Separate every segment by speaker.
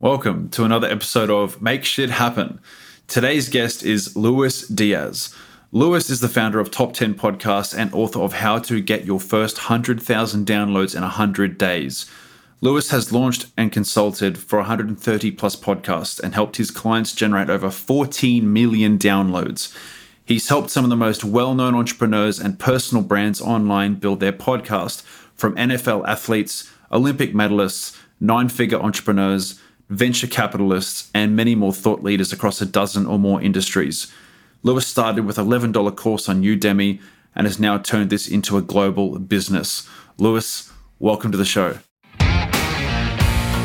Speaker 1: Welcome to another episode of Make Shit Happen. Today's guest is Luis Diaz. Luis is the founder of Top 10 Podcasts and author of How to Get Your First 100,000 Downloads in 100 Days. Luis has launched and consulted for 130 plus podcasts and helped his clients generate over 14 million downloads. He's helped some of the most well known entrepreneurs and personal brands online build their podcast, from NFL athletes, Olympic medalists, nine figure entrepreneurs venture capitalists, and many more thought leaders across a dozen or more industries. Luis started with $11 course on Udemy and has now turned this into a global business. Luis, welcome to the show.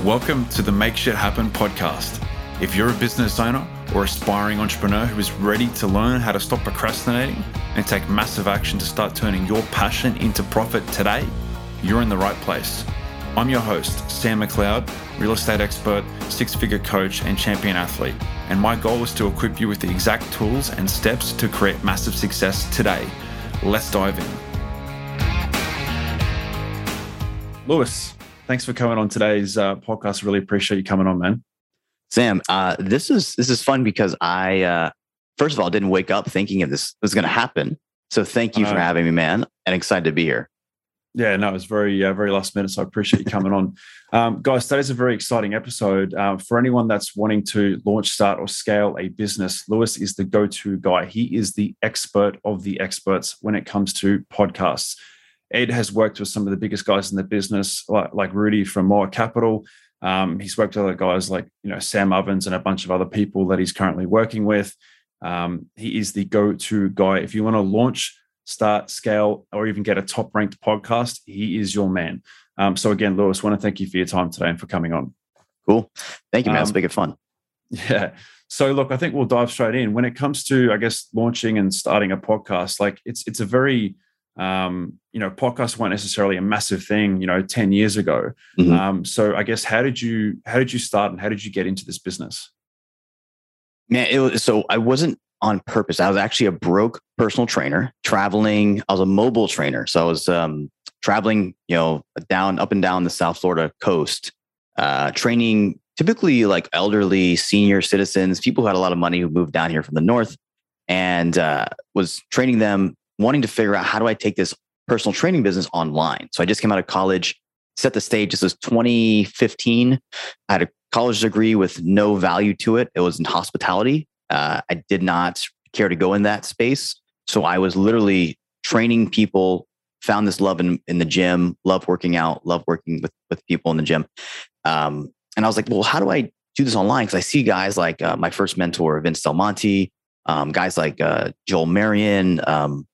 Speaker 1: Welcome to the Make Shit Happen podcast. If you're a business owner or aspiring entrepreneur who is ready to learn how to stop procrastinating and take massive action to start turning your passion into profit today, you're in the right place. I'm your host, Sam McLeod, real estate expert, six figure coach, and champion athlete. And my goal is to equip you with the exact tools and steps to create massive success today. Let's dive in. Luis, thanks for coming on today's uh, podcast. Really appreciate you coming on, man.
Speaker 2: Sam, uh, this is this is fun because I uh, first of all didn't wake up thinking of this was going to happen. So thank you for having me, man, and excited to be here.
Speaker 1: Yeah, no, it was very, uh, very last minute. So I appreciate you coming on. Um, guys, that is a very exciting episode. Uh, for anyone that's wanting to launch, start, or scale a business, Luis is the go to guy. He is the expert of the experts when it comes to podcasts. Ed has worked with some of the biggest guys in the business, like, like Rudy from Mawer Capital. Um, he's worked with other guys like you know Sam Ovens and a bunch of other people that he's currently working with. Um, he is the go-to guy if you want to launch start, scale, or even get a top ranked podcast, he is your man. Um, so again, Luis, want to thank you for your time today and for coming on.
Speaker 2: Cool. Thank you, man. Um, it's big and fun.
Speaker 1: Yeah. So look, I think we'll dive straight in. When it comes to, I guess, launching and starting a podcast, like it's it's a very um, you know, podcasts weren't necessarily a massive thing, you know, 10 years ago. Mm-hmm. Um, so I guess how did you how did you start and how did you get into this business?
Speaker 2: Man, it was so I wasn't on purpose. I was actually a broke personal trainer traveling. I was a mobile trainer. So I was um, traveling, you know, down, up and down the South Florida coast, uh, training typically like elderly senior citizens, people who had a lot of money who moved down here from the North and uh, was training them, wanting to figure out how do I take this personal training business online. So I just came out of college, set the stage. This was 2015. I had a college degree with no value to it. It was in hospitality. Uh, I did not care to go in that space. So I was literally training people, found this love in, in the gym, love working out, love working with, with people in the gym. Um, and I was like, well, how do I do this online? Because I see guys like uh, my first mentor, Vince Del Monte, um, guys like uh, Joel Marion, um,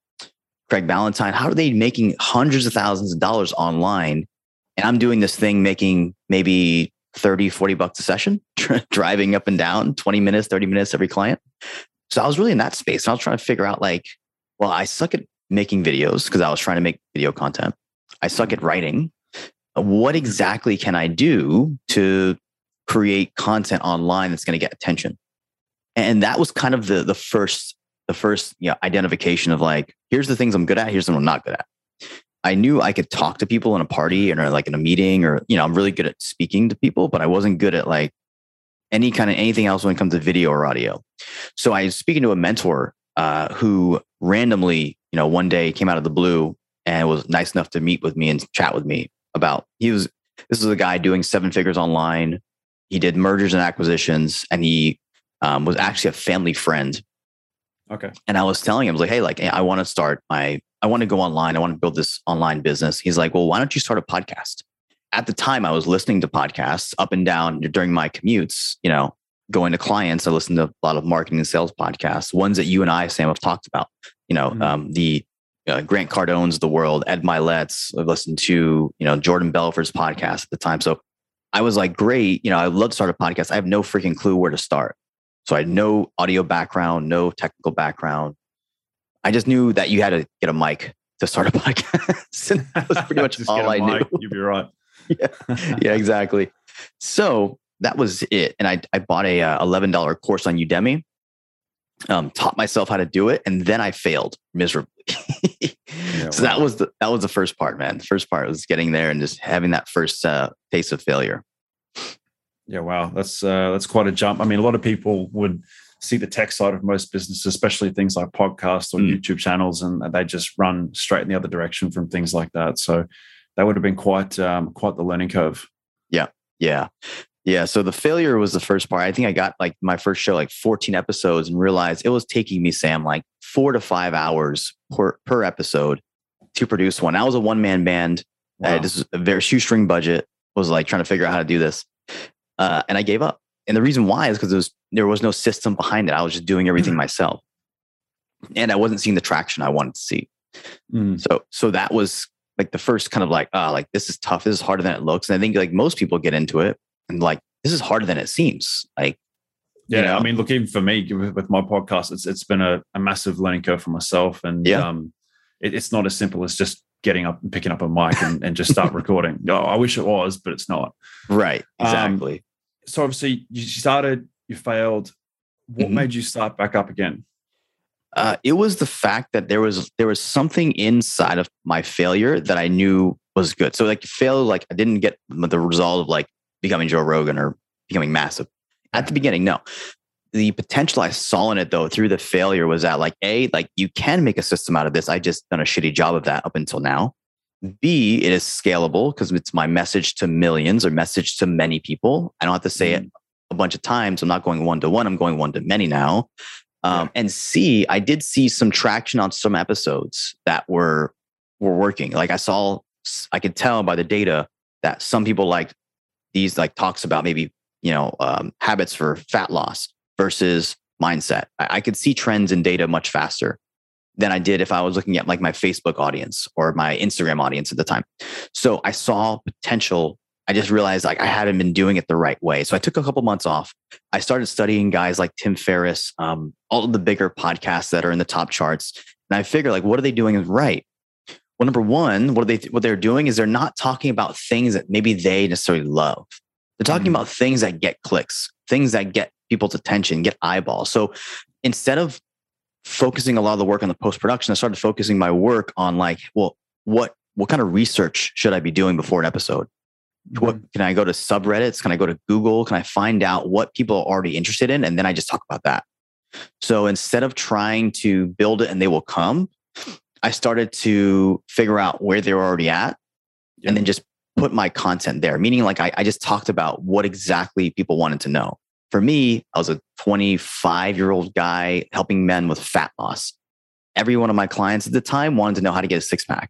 Speaker 2: Craig Ballantyne. How are they making hundreds of thousands of dollars online? And I'm doing this thing making maybe 30, 40 bucks a session, driving up and down 20 minutes, 30 minutes every client. So I was really in that space. And I was trying to figure out like, well, I suck at making videos because I was trying to make video content. I suck at writing. What exactly can I do to create content online that's going to get attention? And that was kind of the the first the first you know, identification of like, here's the things I'm good at, here's what I'm not good at. I knew I could talk to people in a party or like in a meeting or, you know, I'm really good at speaking to people, but I wasn't good at like any kind of anything else when it comes to video or audio. So I was speaking to a mentor uh, who randomly, you know, one day came out of the blue and was nice enough to meet with me and chat with me about he was this is a guy doing seven figures online. He did mergers and acquisitions and he um, was actually a family friend.
Speaker 1: Okay.
Speaker 2: And I was telling him, I was like, hey, like, I want to start my I want to go online. I want to build this online business. He's like, well, why don't you start a podcast? At the time, I was listening to podcasts up and down during my commutes, you know, going to clients. I listened to a lot of marketing and sales podcasts, ones that you and I, Sam, have talked about, you know, mm-hmm. um, the uh, Grant Cardone's the world, Ed Mylett's. I've listened to, you know, Jordan Belfort's podcast at the time. So I was like, great, you know, I love to start a podcast. I have no freaking clue where to start. So I had no audio background, no technical background. I just knew that you had to get a mic to start a podcast. and that was pretty much all I mic,
Speaker 1: knew. You'd be right.
Speaker 2: yeah. yeah, exactly. So that was it. And I, I bought a uh, $11 course on Udemy, um, taught myself how to do it. And then I failed miserably. yeah, so wow. that was the, that was the first part, man. The first part was getting there and just having that first uh, taste of failure.
Speaker 1: Yeah, wow, that's uh, that's quite a jump. I mean, a lot of people would see the tech side of most businesses, especially things like podcasts or mm. YouTube channels, and they just run straight in the other direction from things like that. So that would have been quite um, quite the learning curve.
Speaker 2: Yeah, yeah, yeah. So the failure was the first part. I think I got like my first show like 14 episodes and realized it was taking me, Sam, like four to five hours per per episode to produce one. I was a one man band. Wow. Uh, this was a very shoestring budget. Was like trying to figure out how to do this uh, and I gave up. And the reason why is because was, there was no system behind it. I was just doing everything mm. myself, and I wasn't seeing the traction I wanted to see. Mm. So, so that was like the first kind of like, ah, oh, like this is tough. This is harder than it looks. And I think like most people get into it and like this is harder than it seems. Like,
Speaker 1: yeah, you know? I mean, look, even for me with my podcast, it's it's been a, a massive learning curve for myself, and yeah. um, it, it's not as simple as just getting up and picking up a mic and, and just start recording. Oh, I wish it was, but it's not.
Speaker 2: Right. Um, exactly. Um,
Speaker 1: so obviously you started, you failed. What mm-hmm. made you start back up again?
Speaker 2: Uh, it was the fact that there was there was something inside of my failure that I knew was good. So like fail, like I didn't get the result of like becoming Joe Rogan or becoming massive at the beginning. No, the potential I saw in it though through the failure was that like a like you can make a system out of this. I just done a shitty job of that up until now. B, it is scalable because it's my message to millions or message to many people. I don't have to say mm. it a bunch of times. I'm not going one to one. I'm going one to many now. Um, yeah. And C, I did see some traction on some episodes that were were working. Like I saw, I could tell by the data that some people like these like talks about maybe you know um, habits for fat loss versus mindset. I, I could see trends in data much faster than I did if I was looking at like my Facebook audience or my Instagram audience at the time. So I saw potential. I just realized like I hadn't been doing it the right way. So I took a couple months off. I started studying guys like Tim Ferriss, um, all of the bigger podcasts that are in the top charts. And I figured like, what are they doing right? Well, number one, what are they what they're doing is they're not talking about things that maybe they necessarily love. They're talking mm-hmm. about things that get clicks, things that get people's attention, get eyeballs. So instead of focusing a lot of the work on the post production, I started focusing my work on like, well, what what kind of research should I be doing before an episode? Mm-hmm. What can I go to subreddits? Can I go to Google? Can I find out what people are already interested in? And then I just talk about that. So instead of trying to build it and they will come, I started to figure out where they were already at and then just put my content there. Meaning like I, I just talked about what exactly people wanted to know for me, I was a 25 year old guy helping men with fat loss. Every one of my clients at the time wanted to know how to get a six pack.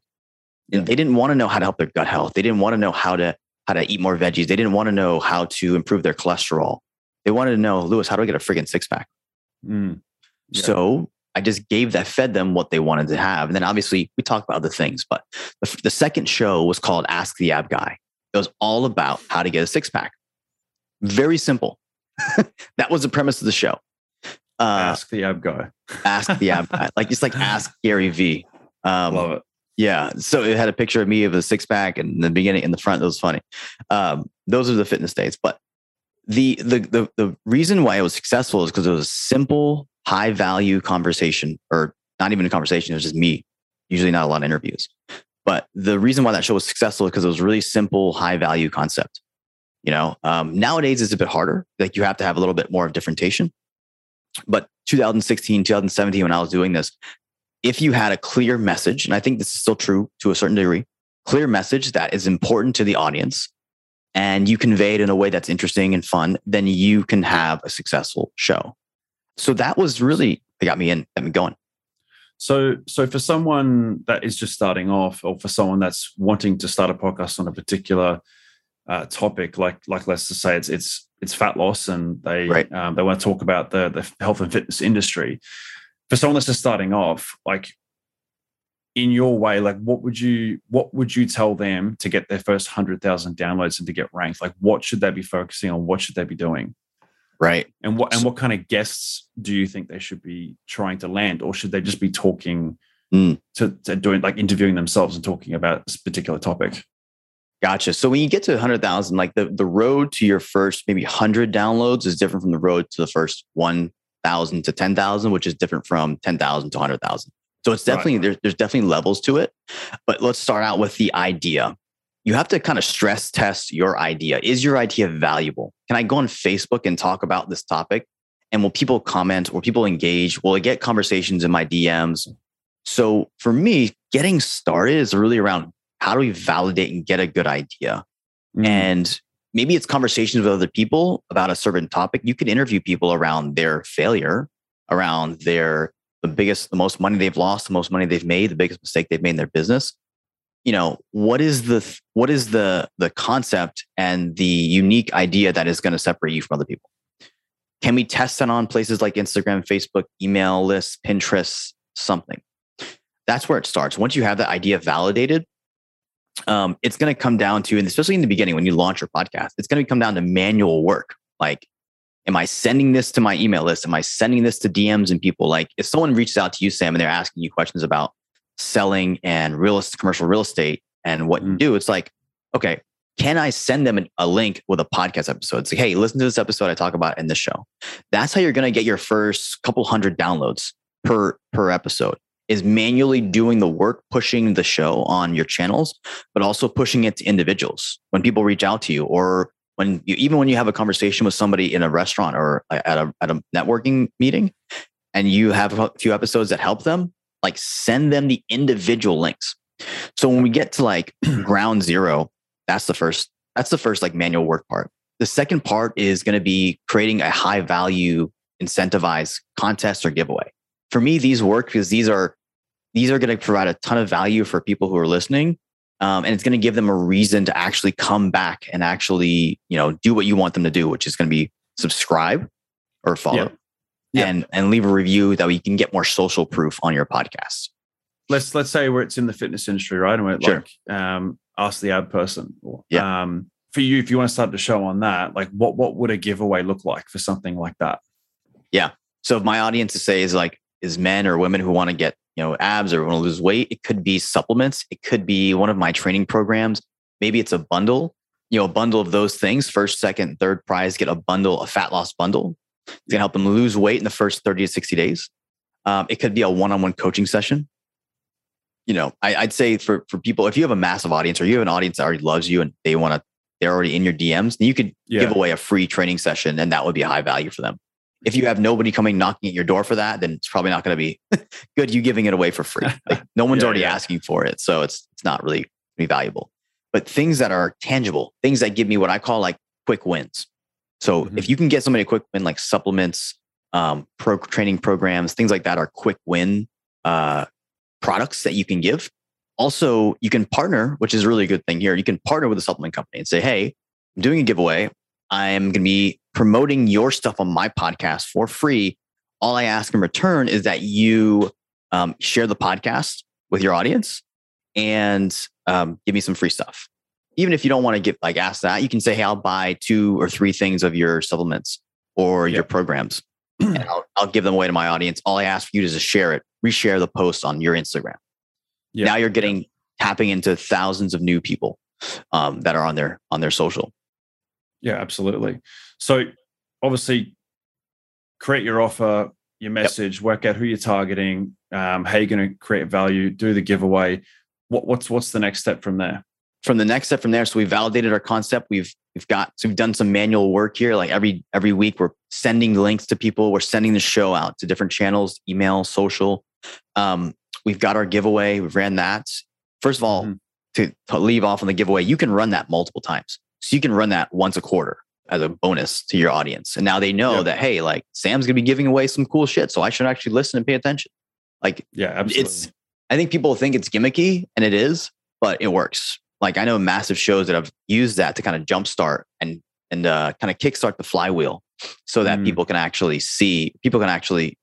Speaker 2: Yeah. They didn't want to know how to help their gut health. They didn't want to know how to how to eat more veggies. They didn't want to know how to improve their cholesterol. They wanted to know, Luis, how do I get a friggin' six pack? Mm. Yeah. So I just gave that, fed them what they wanted to have. And then obviously we talked about other things, but the, the second show was called Ask the Ab Guy. It was all about how to get a six pack. Very simple. that was the premise of the show.
Speaker 1: Uh, ask the ab guy.
Speaker 2: ask the ab guy. Like it's like ask Gary V.
Speaker 1: Um, Love it.
Speaker 2: Yeah. So it had a picture of me of a six pack and in the beginning in the front. That was funny. Um, those are the fitness days. But the the the the reason why it was successful is because it was a simple, high value conversation, or not even a conversation. It was just me. Usually not a lot of interviews. But the reason why that show was successful is because it was really simple, high value concept. You know, um, nowadays it's a bit harder. Like you have to have a little bit more of differentiation. But 2016, 2017, when I was doing this, if you had a clear message, and I think this is still true to a certain degree, clear message that is important to the audience, and you convey it in a way that's interesting and fun, then you can have a successful show. So that was really that got me in, got me going.
Speaker 1: So, so for someone that is just starting off, or for someone that's wanting to start a podcast on a particular uh, topic, like like let's just say it's it's it's fat loss, and they right. um, they want to talk about the the health and fitness industry. For someone that's just starting off, like in your way, like what would you what would you tell them to get their first hundred thousand downloads and to get ranked? Like what should they be focusing on? What should they be doing?
Speaker 2: Right.
Speaker 1: And what and what kind of guests do you think they should be trying to land, or should they just be talking mm. to, to doing like interviewing themselves and talking about this particular topic?
Speaker 2: Gotcha. So when you get to 100,000, like the, the road to your first maybe 100 downloads is different from the road to the first 1,000 to 10,000, which is different from 10,000 to 100,000. So it's definitely, right. there's, there's definitely levels to it. But let's start out with the idea. you have to kind of stress test your idea. Is your idea valuable? Can I go on Facebook and talk about this topic? And will people comment? Will people engage? Will I get conversations in my DMs? So for me, getting started is really around how do we validate and get a good idea? Mm. And maybe it's conversations with other people about a certain topic. You can interview people around their failure, around their the biggest, the most money they've lost, the most money they've made, the biggest mistake they've made in their business. You know, what is the what is the the concept and the unique idea that is going to separate you from other people? Can we test that on places like Instagram, Facebook, email lists, Pinterest, something? That's where it starts. Once you have that idea validated, um, it's going to come down to, and especially in the beginning when you launch your podcast, it's going to come down to manual work. Like, am I sending this to my email list? Am I sending this to DMs and people? Like, if someone reaches out to you, Sam, and they're asking you questions about selling and real estate, commercial real estate and what you do, it's like, okay, can I send them a link with a podcast episode? It's like, hey, listen to this episode I talk about in this show. That's how you're going to get your first couple hundred downloads per per episode is manually doing the work, pushing the show on your channels, but also pushing it to individuals when people reach out to you or when you, even when you have a conversation with somebody in a restaurant or at a, at a networking meeting and you have a few episodes that help them, like send them the individual links. So when we get to like ground zero, that's the first, that's the first like manual work part. The second part is going to be creating a high value incentivized contest or giveaway. For me, these work because these are these are going to provide a ton of value for people who are listening. Um, and it's going to give them a reason to actually come back and actually, you know, do what you want them to do, which is going to be subscribe or follow yeah. and and leave a review that we can get more social proof on your podcast.
Speaker 1: Let's let's say where it's in the fitness industry, right? And we're sure. like um, ask the ad person. Yeah. Um, for you, if you want to start the show on that, like what what would a giveaway look like for something like that?
Speaker 2: Yeah. So if my audience to say is like is men or women who want to get you know abs or want to lose weight it could be supplements it could be one of my training programs. Maybe it's a bundle you know a bundle of those things first second third prize get a bundle a fat loss bundle. It's going to help them lose weight in the first 30 to 60 days. Um, it could be a one-on-one coaching session. You know I, would say for for people if you have a massive audience or you have an audience that already loves you and they want to they're already in your dms you could yeah. give away a free training session and that would be a high value for them if you have nobody coming knocking at your door for that, then it's probably not going to be good. You giving it away for free. Like, no one's yeah, already yeah. asking for it, so it's it's not really be valuable. But things that are tangible, things that give me what I call like quick wins. So mm-hmm. if you can get somebody a quick win, like supplements, um, pro training programs, things like that are quick win uh, products that you can give. Also, you can partner, which is really a good thing here. You can partner with a supplement company and say, "Hey, I'm doing a giveaway. I'm going to be promoting your stuff on my podcast for free. All I ask in return is that you um, share the podcast with your audience and um, give me some free stuff. Even if you don't want to get like ask that, you can say, "Hey, I'll buy two or three things of your supplements or your programs, and I'll, I'll, give them away to my audience. All I ask for you is to share it, reshare the post on your Instagram. Now you're getting tapping into thousands of new people um, that are on their on their social.
Speaker 1: Yeah, absolutely. So obviously, create your offer, your message, yep. work out who you're targeting, um, how you're going to create value, do the giveaway. What, what's what's the next step from there?
Speaker 2: From the next step from there, so we validated our concept. We've we've got so we've done some manual work here. Like every every week, we're sending links to people. We're sending the show out to different channels, email, social. Um, we've got our giveaway. We've ran that. First of all, mm-hmm. to, to leave off on the giveaway, you can run that multiple times. So you can run that once a quarter as a bonus to your audience. And now they know yeah. that, hey, like Sam's gonna be giving away some cool shit. So I should actually listen and pay attention. Like,
Speaker 1: yeah, absolutely.
Speaker 2: It's, I think people think it's gimmicky and it is, but it works. Like I know massive shows that have used that to kind of jumpstart and, and uh, kind of kickstart the flywheel so that mm. people can actually see, people can actually,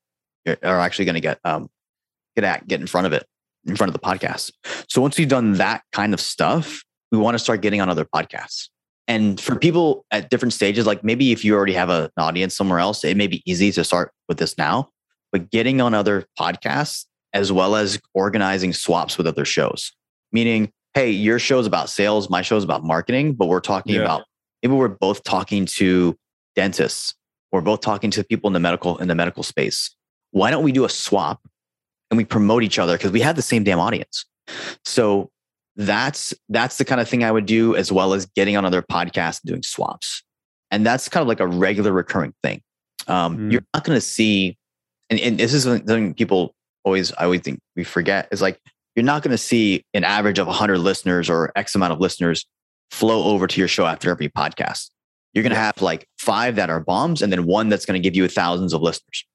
Speaker 2: are actually going to get, um, get at, get in front of it, in front of the podcast. So once we've done that kind of stuff, we want to start getting on other podcasts. And for people at different stages, like maybe if you already have a, an audience somewhere else, it may be easy to start with this now. But getting on other podcasts as well as organizing swaps with other shows, meaning, hey, your show's about sales, my show's about marketing, but we're talking yeah. about maybe we're both talking to dentists, we're both talking to people in the medical in the medical space. Why don't we do a swap and we promote each other because we have the same damn audience? So that's that's the kind of thing I would do, as well as getting on other podcasts and doing swaps. And that's kind of like a regular recurring thing. Um,
Speaker 1: Mm.
Speaker 2: You're not going to see, and, and this is something people always I always think we forget is like you're not going to see an average of 100 listeners or X amount of listeners flow over to your show after every podcast. You're going to have like five that are bombs, and then one that's going to give you thousands of listeners.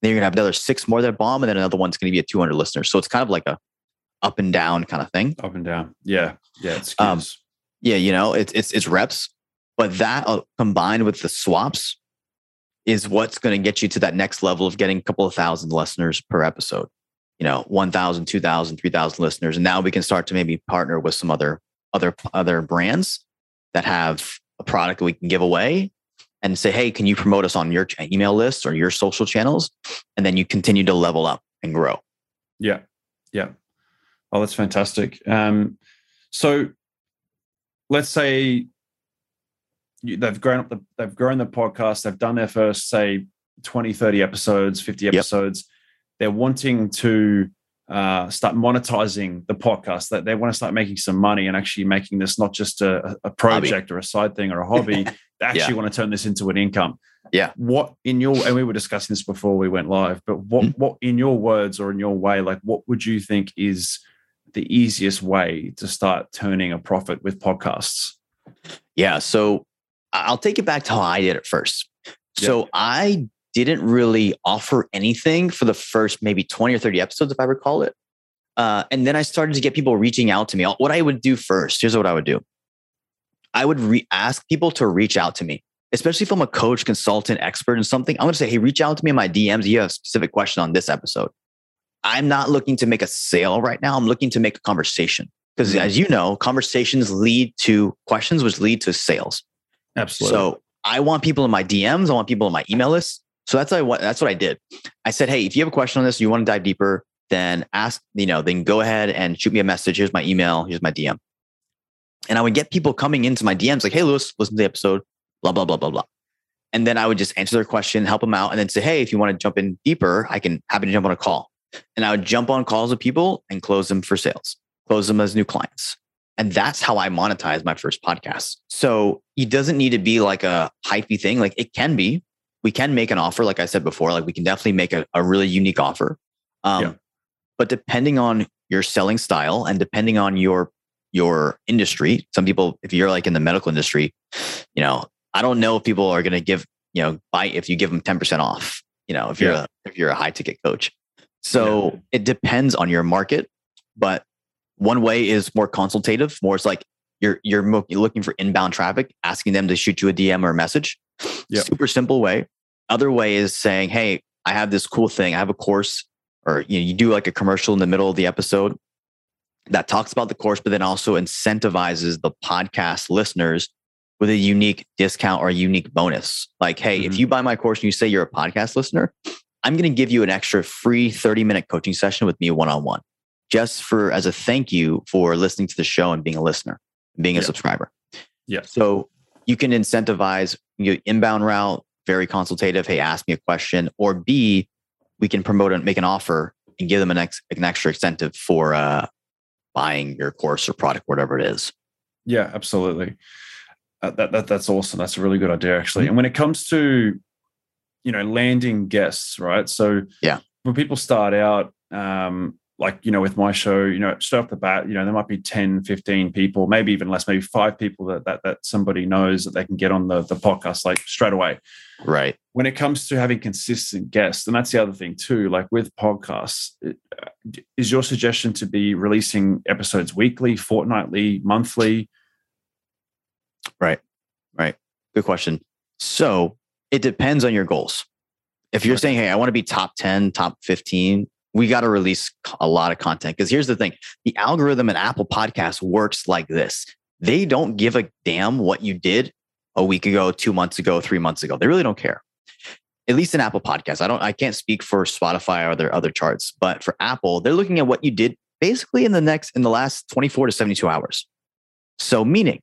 Speaker 2: Then you're going to have another six more that bomb, and then another one's going to be a 200 listeners. So it's kind of like a up and down kind of thing.
Speaker 1: Up and down. Yeah. Yeah. It's
Speaker 2: Um. Yeah, you know, it's it's it's reps, but that uh, combined with the swaps is what's going to get you to that next level of getting a couple of thousand listeners per episode. You know, 1,000, 2,000, 3,000 listeners, and now we can start to maybe partner with some other other other brands that have a product that we can give away and say, "Hey, can you promote us on your email list or your social channels?" And then you continue to level up and grow.
Speaker 1: Yeah. Yeah. Oh, that's fantastic. Um, so let's say you, they've grown up the they've grown the podcast, they've done their first, say, 20, 30 episodes, 50 episodes. They're wanting to uh, start monetizing the podcast, that they want to start making some money and actually making this not just a, a project or a side thing or a hobby. they actually want to turn this into an income.
Speaker 2: Yeah.
Speaker 1: What in your and we were discussing this before we went live, but what
Speaker 2: Mhm.
Speaker 1: what in your words or in your way, like what would you think is the easiest way to start turning a profit with podcasts?
Speaker 2: Yeah. So I'll take it back to how I did it first. So I didn't really offer anything for the first maybe 20 or 30 episodes, if I recall it. Uh, and then I started to get people reaching out to me. What I would do first, here's what I would do I would re- ask people to reach out to me, especially if I'm a coach, consultant, expert in something. I'm going to say, hey, reach out to me in my DMs. You have a specific question on this episode. I'm not looking to make a sale right now. I'm looking to make a conversation. Because
Speaker 1: Mhm.
Speaker 2: as you know, conversations lead to questions, which lead to sales.
Speaker 1: Absolutely.
Speaker 2: So I want people in my DMs. I want people in my email list. So that's what that's what I did. I said, hey, if you have a question on this, you want to dive deeper, then ask. You know, then go ahead and shoot me a message. Here's my email. Here's my DM. And I would get people coming into my DMs like, hey, Luis, listen to the episode. Blah blah blah blah blah. And then I would just answer their question, help them out, and then say, hey, if you want to jump in deeper, I can happy to jump on a call. And I would jump on calls with people and close them for sales, close them as new clients. And that's how I monetize my first podcast. So it doesn't need to be like a hypey thing. Like it can be. We can make an offer, like I said before. Like we can definitely make a, a really unique offer. Um,
Speaker 1: Yeah.
Speaker 2: But depending on your selling style and depending on your your industry, some people, if you're like in the medical industry, you know, I don't know if people are going to give you know buy if you give them ten percent off. You know, if you're a, if you're a high ticket coach. So it depends on your market, but one way is more consultative, more it's like you're you're looking for inbound traffic, asking them to shoot you a DM or a message.
Speaker 1: Yep.
Speaker 2: Super simple way. Other way is saying, "Hey, I have this cool thing. I have a course," or you know, you do like a commercial in the middle of the episode that talks about the course, but then also incentivizes the podcast listeners with a unique discount or a unique bonus. Like, hey, if
Speaker 1: Mhm.
Speaker 2: you buy my course and you say you're a podcast listener, I'm going to give you an extra free 30 minute coaching session with me one on one, just for as a thank you for listening to the show and being a listener, and being a
Speaker 1: Yeah.
Speaker 2: subscriber.
Speaker 1: Yeah.
Speaker 2: So you can incentivize your inbound route, very consultative. Hey, ask me a question, or B, we can promote and make an offer and give them an, ex, an extra incentive for uh, buying your course or product, whatever it is.
Speaker 1: Yeah, absolutely. Uh, that, that that's awesome. That's a really good idea, actually.
Speaker 2: Mhm.
Speaker 1: And when it comes to, you know, landing guests, right? So
Speaker 2: Yeah.
Speaker 1: when people start out, um, like you know, with my show, you know, straight off the bat, you know, there might be 10, 15 people, maybe even less, maybe five people that that that somebody knows that they can get on the the podcast like straight away.
Speaker 2: Right.
Speaker 1: When it comes to having consistent guests, and that's the other thing too, like with podcasts, is your suggestion to be releasing episodes weekly, fortnightly, monthly?
Speaker 2: Right right good question. So it depends on your goals. If you're saying, hey, I want to be top 10, top 15, we got to release a lot of content. Because here's the thing the algorithm in Apple Podcasts works like this they don't give a damn what you did a week ago, two months ago, three months ago. They really don't care. At least in Apple Podcasts. I don't, I can't speak for Spotify or their other charts, but for Apple, they're looking at what you did basically in the next, in the last 24 to 72 hours. So meaning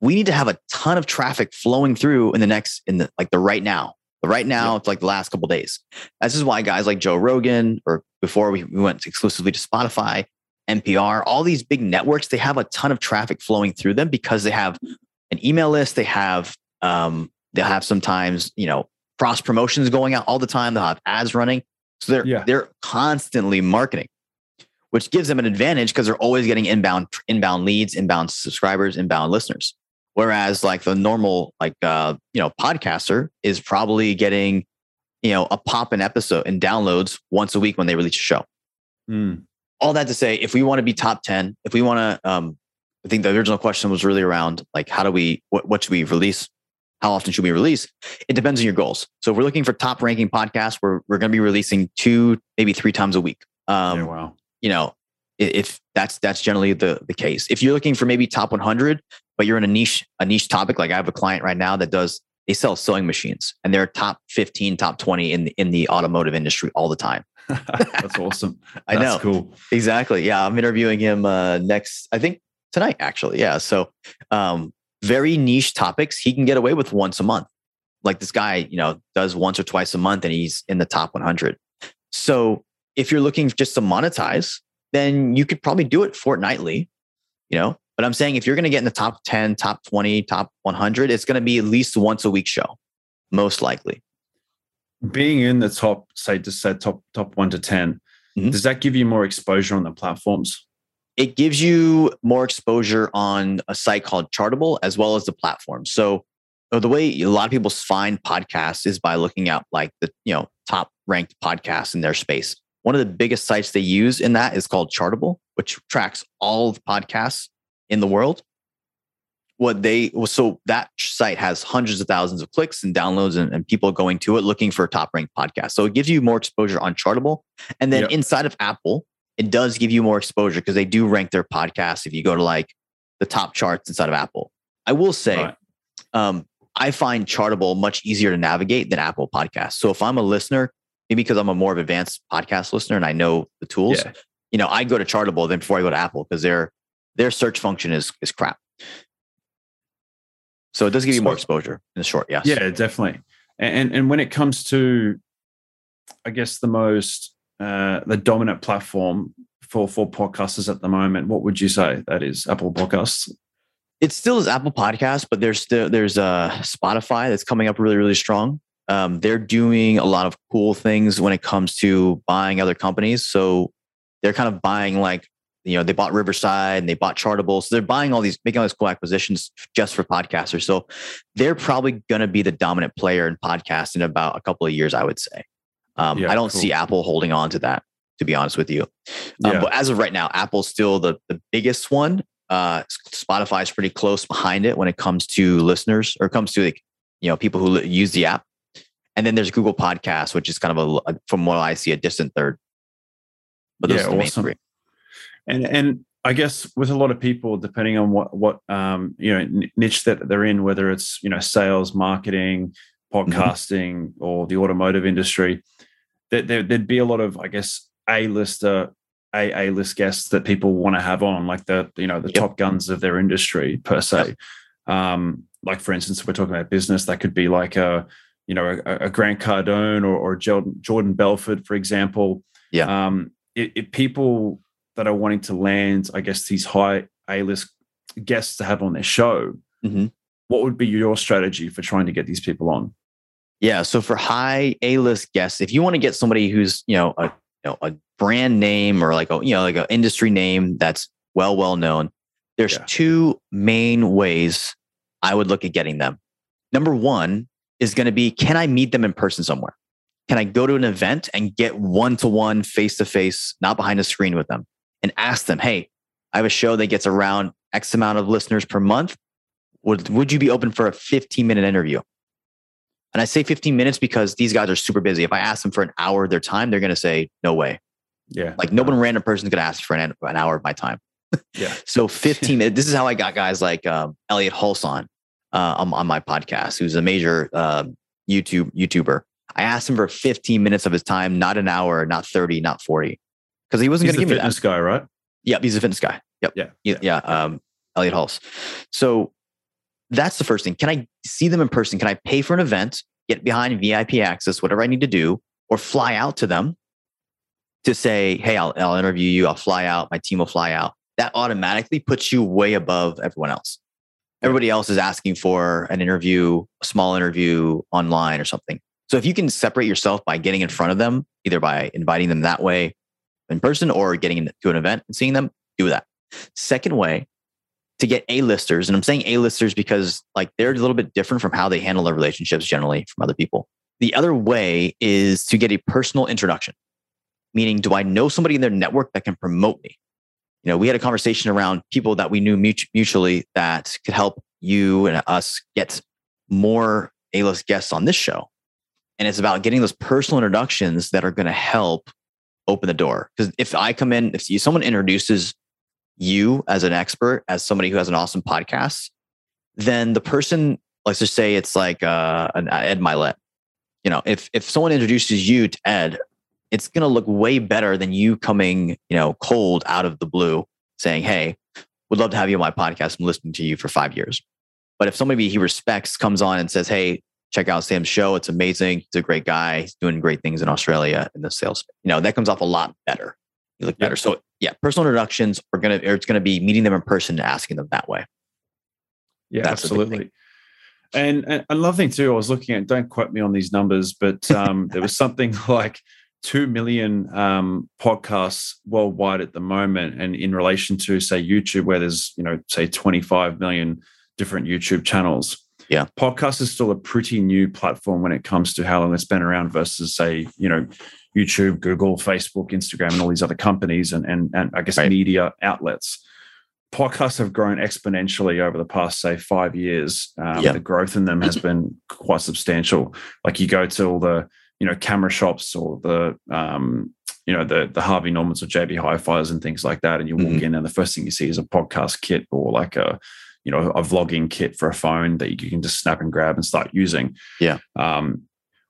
Speaker 2: we need to have a ton of traffic flowing through in the next in the like the right now the right now it's like the last couple days this is why guys like joe rogan or before we, we went exclusively to spotify NPR, all these big networks, they have a ton of traffic flowing through them because they have an email list. They have, um, they'll have sometimes, you know, cross promotions going out all the time. They'll have ads running. So they're,
Speaker 1: Yeah.
Speaker 2: they're constantly marketing, which gives them an advantage because they're always getting inbound, inbound leads, inbound subscribers, inbound listeners. Whereas like the normal, like, uh, you know, podcaster is probably getting, you know, a pop in episode and downloads once a week when they release a show
Speaker 1: Mm.
Speaker 2: all that to say, if we want to be top 10, if we want to, um, I think the original question was really around like, how do we, what, what should we release? How often should we release? It depends on your goals. So if we're looking for top ranking podcasts, we're, we're going to be releasing two, maybe three times a week. Um,
Speaker 1: yeah, wow.
Speaker 2: you know, if that's, that's generally the, the case. If you're looking for maybe top 100, but you're in a niche, a niche topic, like I have a client right now that does, they sell sewing machines and they're top 15, top 20 in the, in the automotive industry all the time.
Speaker 1: That's awesome.
Speaker 2: I
Speaker 1: That's
Speaker 2: know.
Speaker 1: cool.
Speaker 2: Exactly. Yeah, I'm interviewing him uh, next. I think tonight, actually. Yeah. So, um, very niche topics. He can get away with once a month. Like this guy, you know, does once or twice a month, and he's in the top 100. So, if you're looking just to monetize, then you could probably do it fortnightly. You know, but I'm saying if you're going to get in the top 10, top 20, top 100, it's going to be at least once a week show, most likely.
Speaker 1: Being in the top, say, just say top top one to 10
Speaker 2: Mhm.
Speaker 1: does that give you more exposure on the platforms?
Speaker 2: it gives you more exposure on a site called Chartable as well as the platform. So the way a lot of people find podcasts is by looking at like the you know top ranked podcasts in their space. One of the biggest sites they use in that is called Chartable, which tracks all the podcasts in the world. What they so that site has hundreds of thousands of clicks and downloads and, and people going to it looking for top ranked podcasts. So it gives you more exposure on Chartable. And then
Speaker 1: Yep.
Speaker 2: inside of Apple, it does give you more exposure because they do rank their podcasts if you go to like the top charts inside of Apple. I will say,
Speaker 1: Right.
Speaker 2: um, I find Chartable much easier to navigate than Apple Podcasts. So if I'm a listener, maybe because I'm a more of advanced podcast listener and I know the tools,
Speaker 1: Yeah.
Speaker 2: you know, I go to Chartable then before I go to Apple because their their search function is is crap. So it does give you more exposure in the short. Yes.
Speaker 1: Yeah, definitely. And and when it comes to, I guess the most uh, the dominant platform for for podcasters at the moment, what would you say that is? Apple Podcasts.
Speaker 2: it still is Apple Podcasts, but there's still there's uh, Spotify that's coming up really really strong. Um, they're doing a lot of cool things when it comes to buying other companies. So they're kind of buying like you know they bought Riverside and they bought Chartable, so they're buying all these making all these cool acquisitions just for podcasters. So they're probably going to be the dominant player in podcast in about a couple of years, I would say. Um,
Speaker 1: Yeah,
Speaker 2: I don't
Speaker 1: cool.
Speaker 2: see Apple holding on to that, to be honest with you. Um,
Speaker 1: Yeah.
Speaker 2: But as of right now, Apple's still the, the biggest one. Uh, Spotify is pretty close behind it when it comes to listeners or comes to like, you know, people who use the app. And then there's Google Podcasts, which is kind of a, from what I see, a distant third. But those
Speaker 1: Yeah,
Speaker 2: are the main three.
Speaker 1: And and I guess with a lot of people, depending on what what um, you know niche that they're in, whether it's you know sales, marketing, podcasting, or the automotive industry, that there, there'd be a lot of I guess a lister, a a list guests that people want to have on, like the you know the
Speaker 2: Yep.
Speaker 1: top guns of their industry per se. Um, like for instance, if we're talking about business, that could be like a you know a, a Grant Cardone or, or Jordan, Jordan Belfort, for example.
Speaker 2: Yeah.
Speaker 1: Um, people that are wanting to land, I guess, these high A list guests to have on their show,
Speaker 2: Mhm.
Speaker 1: what would be your strategy for trying to get these people on?
Speaker 2: Yeah. So for high A list guests, if you want to get somebody who's you know a you know a brand name or like a you know like an industry name that's well well known, there's
Speaker 1: Yeah.
Speaker 2: two main ways I would look at getting them. Number one is going to be can I meet them in person somewhere? Can I go to an event and get one to one, face to face, not behind a screen with them, and ask them, hey, I have a show that gets around X amount of listeners per month. Would would you be open for a 15 minute interview? And I say 15 minutes because these guys are super busy. If I ask them for an hour of their time, they're going to say, no way.
Speaker 1: Yeah.
Speaker 2: Like no one random person is going to ask for an, an hour of my time.
Speaker 1: Yeah.
Speaker 2: So 15 minutes. This is how I got guys like um, Elliott Hulse on, uh, on on my podcast, who's a major um, YouTube YouTuber. I asked him for 15 minutes of his time, not an hour, not 30, not 40, because he wasn't going to give me that.
Speaker 1: fitness guy, right?
Speaker 2: Yep, he's a fitness guy. Yep.
Speaker 1: Yeah,
Speaker 2: Yeah. Yeah. Um, Elliott Hulse. So that's the first thing. Can I see them in person? Can I pay for an event, get behind VIP access, whatever I need to do, or fly out to them to say, hey, I'll, I'll interview you, I'll fly out, my team will fly out, that automatically puts you way above everyone else. Everybody else is asking for an interview, a small interview online or something. So if you can separate yourself by getting in front of them, either by inviting them that way in person or getting into an event and seeing them, do that. Second way to get A-listers, and I'm saying A-listers because like they're a little bit different from how they handle their relationships generally from other people. The other way is to get a personal introduction, meaning, do I know somebody in their network that can promote me? You know, we had a conversation around people that we knew mutually that could help you and us get more A-list guests on this show. And it's about getting those personal introductions that are going to help open the door. Because if I come in, if someone introduces you as an expert, as somebody who has an awesome podcast, then the person, let's just say it's like uh, an Ed Mylett. You know, if if someone introduces you to Ed, it's going to look way better than you coming, you know, cold out of the blue saying, "Hey, would love to have you on my podcast. I'm listening to you for five years." But if somebody he respects comes on and says, "Hey, check out Sam's show. It's amazing. He's a great guy. He's doing great things in Australia in the sales. You know, that comes off a lot better. You look better. So yeah, personal introductions are gonna or it's gonna be meeting them in person and asking them that way.
Speaker 1: Yeah, That's absolutely. And, and another thing too, I was looking at. Don't quote me on these numbers, but um, there was something like two million um, podcasts worldwide at the moment, and in relation to say YouTube, where there's you know say 25 million different YouTube channels
Speaker 2: yeah
Speaker 1: podcast is still a pretty new platform when it comes to how long it's been around versus say you know youtube google facebook instagram and all these other companies and and, and i guess right. media outlets podcasts have grown exponentially over the past say five years um, yeah. the growth in them has been quite substantial like you go to all the you know camera shops or the um, you know the the Harvey Normans or JB Hi-Fis and things like that, and you walk mm-hmm. in and the first thing you see is a podcast kit or like a you know a vlogging kit for a phone that you can just snap and grab and start using.
Speaker 2: Yeah.
Speaker 1: Um,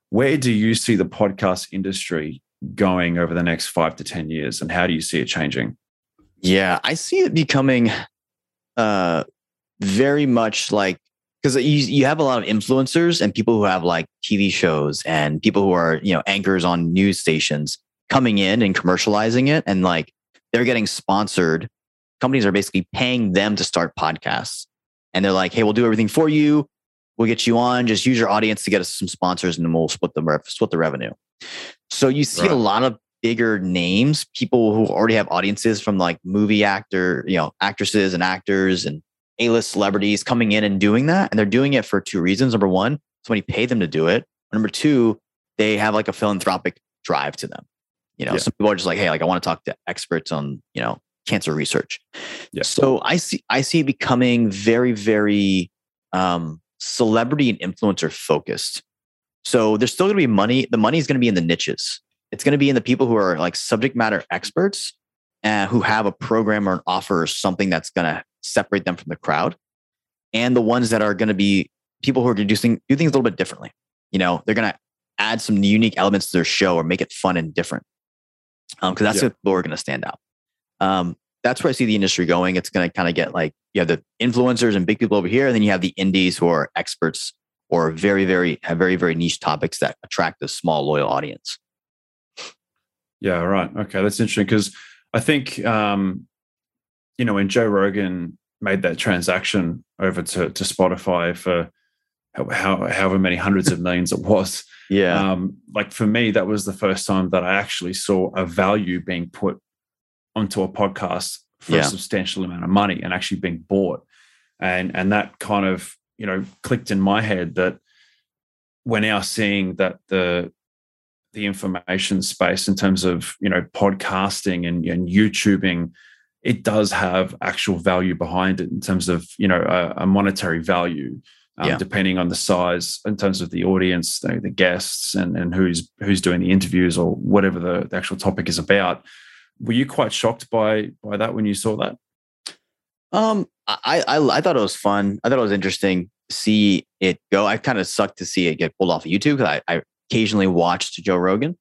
Speaker 1: where do you see the podcast industry going over the next five to ten years and how do you see it changing?
Speaker 2: Yeah i see it becoming uh very much like because you, you have a lot of influencers and people who have like tv shows and people who are you know anchors on news stations coming in and commercializing it and like they're getting sponsored companies are basically paying them to start podcasts. And they're like, hey, we'll do everything for you. We'll get you on. Just use your audience to get us some sponsors and then we'll split the, split the revenue. So you see right. a lot of bigger names, people who already have audiences from like movie actor, you know, actresses and actors and A-list celebrities coming in and doing that. And they're doing it for two reasons. Number one, somebody paid them to do it. Number two, they have like a philanthropic drive to them. You know, yeah. some people are just like, hey, like I want to talk to experts on, you know, cancer research. Yeah. So I see I see it becoming very, very um, celebrity and influencer focused. So there's still going to be money. The money is going to be in the niches. It's going to be in the people who are like subject matter experts uh, who have a program or an offer or something that's going to separate them from the crowd, and the ones that are going to be people who are do things do things a little bit differently. You know, they're going to add some unique elements to their show or make it fun and different. Because um, that's yeah. what people are going to stand out. Um, that's where I see the industry going. It's going to kind of get like you have the influencers and big people over here, and then you have the indies who are experts or very, very have very, very niche topics that attract a small loyal audience.
Speaker 1: Yeah, right. Okay, that's interesting because I think um, you know when Joe Rogan made that transaction over to to Spotify for how, however many hundreds of millions it was.
Speaker 2: Yeah.
Speaker 1: Um, like for me, that was the first time that I actually saw a value being put onto a podcast for yeah. a substantial amount of money and actually being bought. And and that kind of, you know, clicked in my head that we're now seeing that the the information space in terms of, you know, podcasting and, and YouTubing, it does have actual value behind it in terms of, you know, a, a monetary value. Um, yeah. depending on the size in terms of the audience, the, the, guests, and, and who's who's doing the interviews or whatever the, the actual topic is about were you quite shocked by by that when you saw that?
Speaker 2: Um, I, I I thought it was fun. I thought it was interesting see it go. I kind of sucked to see it get pulled off of YouTube because I, I occasionally watched Joe Rogan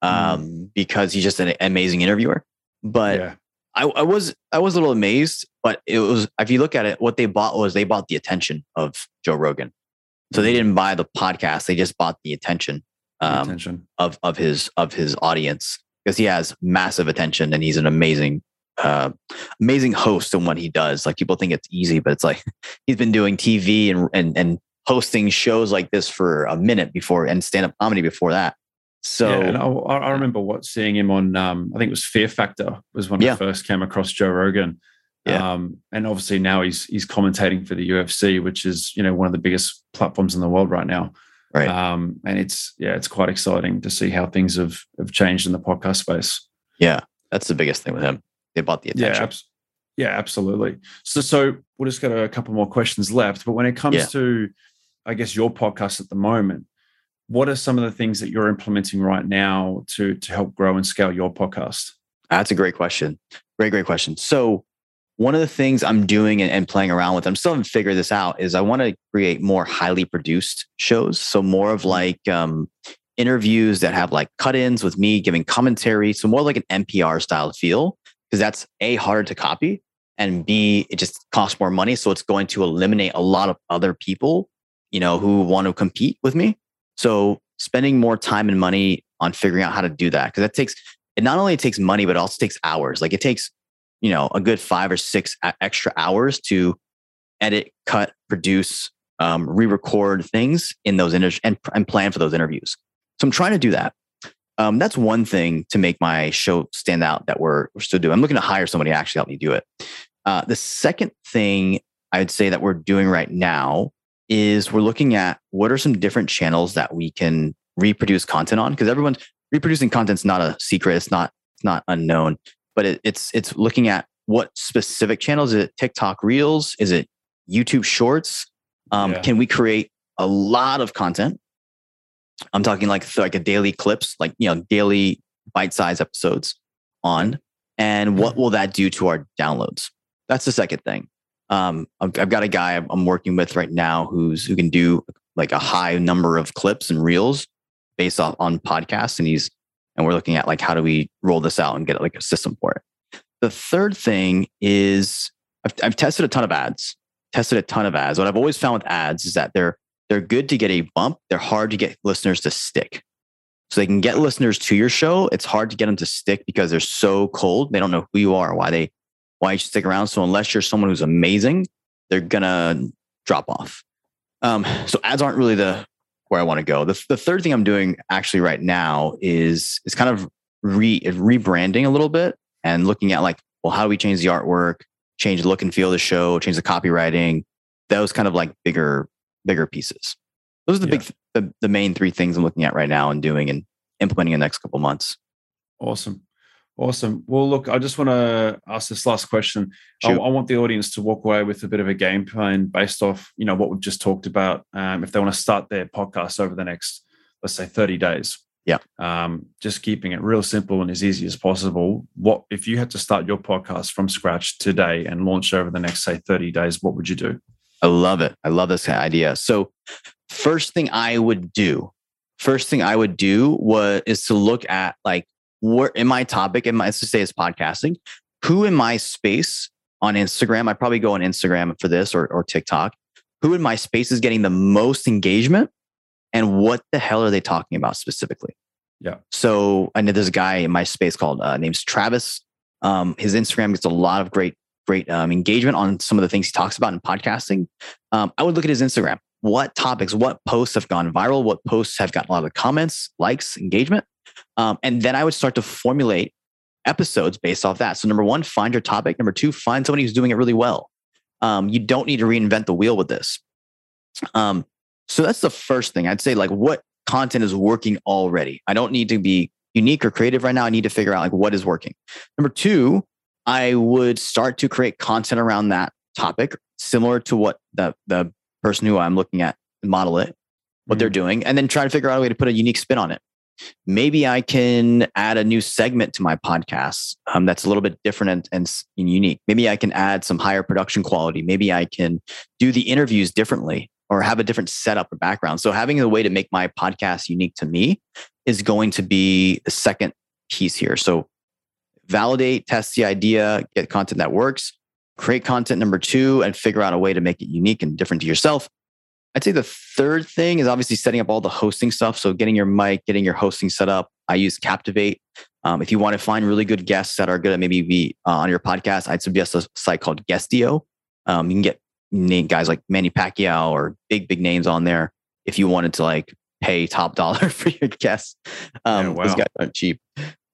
Speaker 2: um, mm. because he's just an amazing interviewer. But yeah. I, I was I was a little amazed, but it was if you look at it, what they bought was they bought the attention of Joe Rogan. So they mm. didn't buy the podcast; they just bought the attention, um, attention. of of his of his audience because he has massive attention and he's an amazing uh, amazing host in what he does. Like people think it's easy, but it's like he's been doing TV and and and hosting shows like this for a minute before and stand up comedy before that. So
Speaker 1: yeah, and I, I, remember what seeing him on. Um, I think it was Fear Factor was when yeah. I first came across Joe Rogan. Yeah. Um, and obviously now he's he's commentating for the UFC, which is you know one of the biggest platforms in the world right now.
Speaker 2: Right.
Speaker 1: Um, and it's yeah, it's quite exciting to see how things have have changed in the podcast space.
Speaker 2: Yeah, that's the biggest thing with him. They bought the attention.
Speaker 1: Yeah, abs- yeah absolutely. So so we'll just got a couple more questions left. But when it comes yeah. to, I guess your podcast at the moment, what are some of the things that you're implementing right now to to help grow and scale your podcast?
Speaker 2: That's a great question. Great, great question. So one of the things I'm doing and, and playing around with, I'm still haven't figured this out, is I want to create more highly produced shows. So more of mm-hmm. like um, interviews that have like cut-ins with me giving commentary. So more like an NPR style feel, because that's a harder to copy and b it just costs more money. So it's going to eliminate a lot of other people, you know, who want to compete with me. So spending more time and money on figuring out how to do that because that takes it not only takes money but also takes hours. Like it takes you know a good five or six extra hours to edit, cut, produce, um, re-record things in those inter- and, and plan for those interviews. So I'm trying to do that. Um, that's one thing to make my show stand out that we're, we're still doing. I'm looking to hire somebody to actually help me do it. Uh, the second thing I would say that we're doing right now is we're looking at what are some different channels that we can reproduce content on because everyone's reproducing content's not a secret it's not it's not unknown but it, it's it's looking at what specific channels is it tiktok reels? Is it youtube shorts? Um, yeah. can we create a lot of content? I'm talking like like a daily clips like you know daily bite-sized episodes on and what will that do to our downloads? That's the second thing. Um, I've, I've, got a guy I'm working with right now who's who can do like a high number of clips and reels based off on podcasts, and he's and we're looking at like how do we roll this out and get like a system for it. The third thing is I've, I've tested a ton of ads, tested a ton of ads. What I've always found with ads is that they're they're good to get a bump. They're hard to get listeners to stick. So they can get listeners to your show. It's hard to get them to stick because they're so cold. They don't know who you are, why they why you should stick around. So unless you're someone who's amazing, they're gonna drop off. Um, so ads aren't really the where I want to go. The, the third thing I'm doing actually right now is is kind of re rebranding a little bit and looking at like, well, how do we change the artwork, change the look and feel of the show, change the copywriting, those kind of like bigger bigger pieces. Those are the yeah. big the, the main three things I'm looking at right now and doing and implementing in the next couple months.
Speaker 1: Awesome. Awesome. Well, look, I just want to ask this last question. I, I, want the audience to walk away with a bit of a game plan based off, you know, what we've just talked about. Um, if they want to start their podcast over the next, let's say, thirty days.
Speaker 2: Yeah.
Speaker 1: Um, just keeping it real simple and as easy as possible. What if you had to start your podcast from scratch today and launch over the next, say, thirty days? What would you do?
Speaker 2: I love it. I love this idea. So, first thing I would do, first thing I would do was is to look at like where in my topic, in my let's just say it's podcasting, who in my space on Instagram, I probably go on Instagram for this or, or TikTok, who in my space is getting the most engagement and what the hell are they talking about specifically?
Speaker 1: Yeah.
Speaker 2: So I know there's a guy in my space called uh, name's Travis. Um, his Instagram gets a lot of great, great um, engagement on some of the things he talks about in podcasting. Um, I would look at his Instagram. What topics, what posts have gone viral? What posts have gotten a lot of comments, likes, engagement? Um, and then I would start to formulate episodes based off that. So, number one, find your topic. Number two, find somebody who's doing it really well. Um, you don't need to reinvent the wheel with this. Um, so, that's the first thing I'd say. Like, what content is working already? I don't need to be unique or creative right now. I need to figure out like what is working. Number two, I would start to create content around that topic, similar to what the the person who I'm looking at model it, what mm-hmm. they're doing, and then try to figure out a way to put a unique spin on it maybe I can add a new segment to my podcast um, that's a little bit different and, and, unique. Maybe I can add some higher production quality. Maybe I can do the interviews differently or have a different setup or background. So having a way to make my podcast unique to me is going to be the second piece here. So validate, test the idea, get content that works, create content number two, and figure out a way to make it unique and different to yourself. I'd say the third thing is obviously setting up all the hosting stuff. So getting your mic, getting your hosting set up. I use Captivate. Um, if you want to find really good guests that are going to maybe be uh, on your podcast, I'd suggest a site called Guestio. Um, you can get name guys like Manny Pacquiao or big, big names on there if you wanted to like pay top dollar for your guests. Um, yeah, wow. Those guys aren't cheap.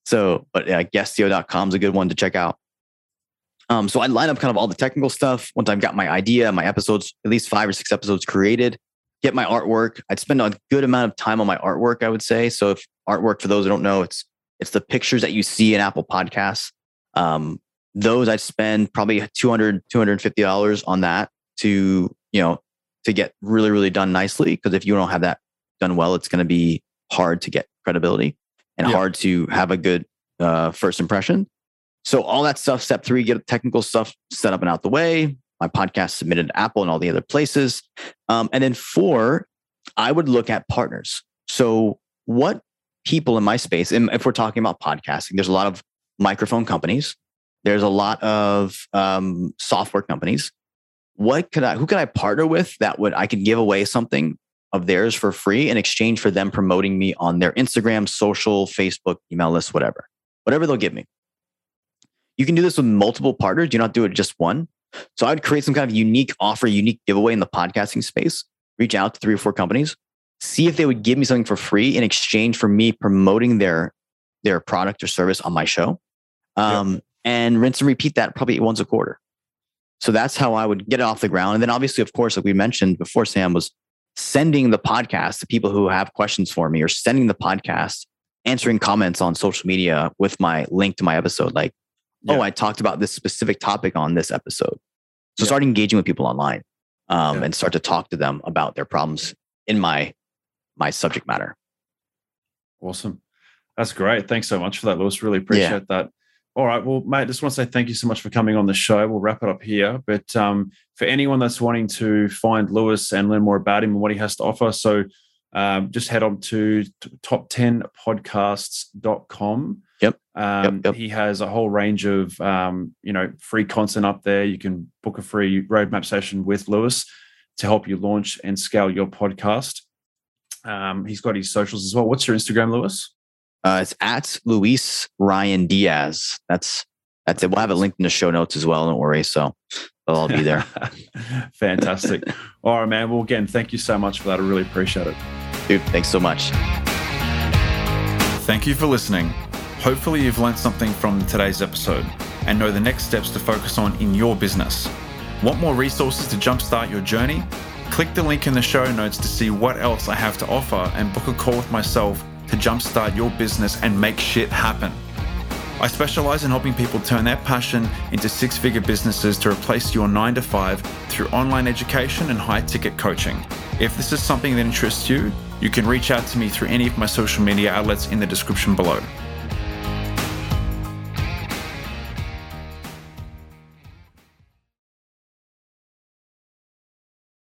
Speaker 2: So, but yeah, guestio.com is a good one to check out. Um, so I line up kind of all the technical stuff once I've got my idea, my episodes, at least five or six episodes created, get my artwork. I'd spend a good amount of time on my artwork, I would say. So if artwork, for those who don't know, it's it's the pictures that you see in Apple Podcasts. Um, those I'd spend probably 200 $250 on that to, you know, to get really, really done nicely. Because if you don't have that done well, it's going to be hard to get credibility and yeah. hard to have a good uh, first impression. So all that stuff, step three, get technical stuff set up and out the way. My podcast submitted to Apple and all the other places. Um, and then four, I would look at partners. So what people in my space, and if we're talking about podcasting, there's a lot of microphone companies. There's a lot of um, software companies. What could I, who could I partner with that would, I could give away something of theirs for free in exchange for them promoting me on their Instagram, social, Facebook, email list, whatever, whatever they'll give me. You can do this with multiple partners. You Do not do it just one. So I would create some kind of unique offer, unique giveaway in the podcasting space, reach out to three or four companies, see if they would give me something for free in exchange for me promoting their, their product or service on my show. Um, yep. And rinse and repeat that probably once a quarter. So that's how I would get it off the ground. And then obviously, of course, like we mentioned before, Sam was sending the podcast to people who have questions for me or sending the podcast, answering comments on social media with my link to my episode. Like, yeah. oh, I talked about this specific topic on this episode. So yeah. start engaging with people online um, yeah. and start to talk to them about their problems in my my subject matter.
Speaker 1: Awesome. That's great. Thanks so much for that, Luis. Really appreciate that. All right. Well, mate, just want to say thank you so much for coming on the show. We'll wrap it up here. But um, for anyone that's wanting to find Luis and learn more about him and what he has to offer, so um, just head on to top10podcasts.com.
Speaker 2: Yep.
Speaker 1: Um, yep, yep. He has a whole range of, um, you know, free content up there. You can book a free roadmap session with Luis to help you launch and scale your podcast. Um, he's got his socials as well. What's your Instagram, Luis?
Speaker 2: Uh, it's at Luis Ryan Diaz. That's that's it. We'll have it linked in the show notes as well. Don't worry. So they'll all be there.
Speaker 1: Fantastic. all right, man. Well, again, thank you so much for that. I really appreciate it.
Speaker 2: Dude, thanks so much.
Speaker 1: Thank you for listening. Hopefully, you've learned something from today's episode and know the next steps to focus on in your business. Want more resources to jumpstart your journey? Click the link in the show notes to see what else I have to offer and book a call with myself to jumpstart your business and make shit happen. I specialize in helping people turn their passion into six figure businesses to replace your nine to five through online education and high ticket coaching. If this is something that interests you, you can reach out to me through any of my social media outlets in the description below.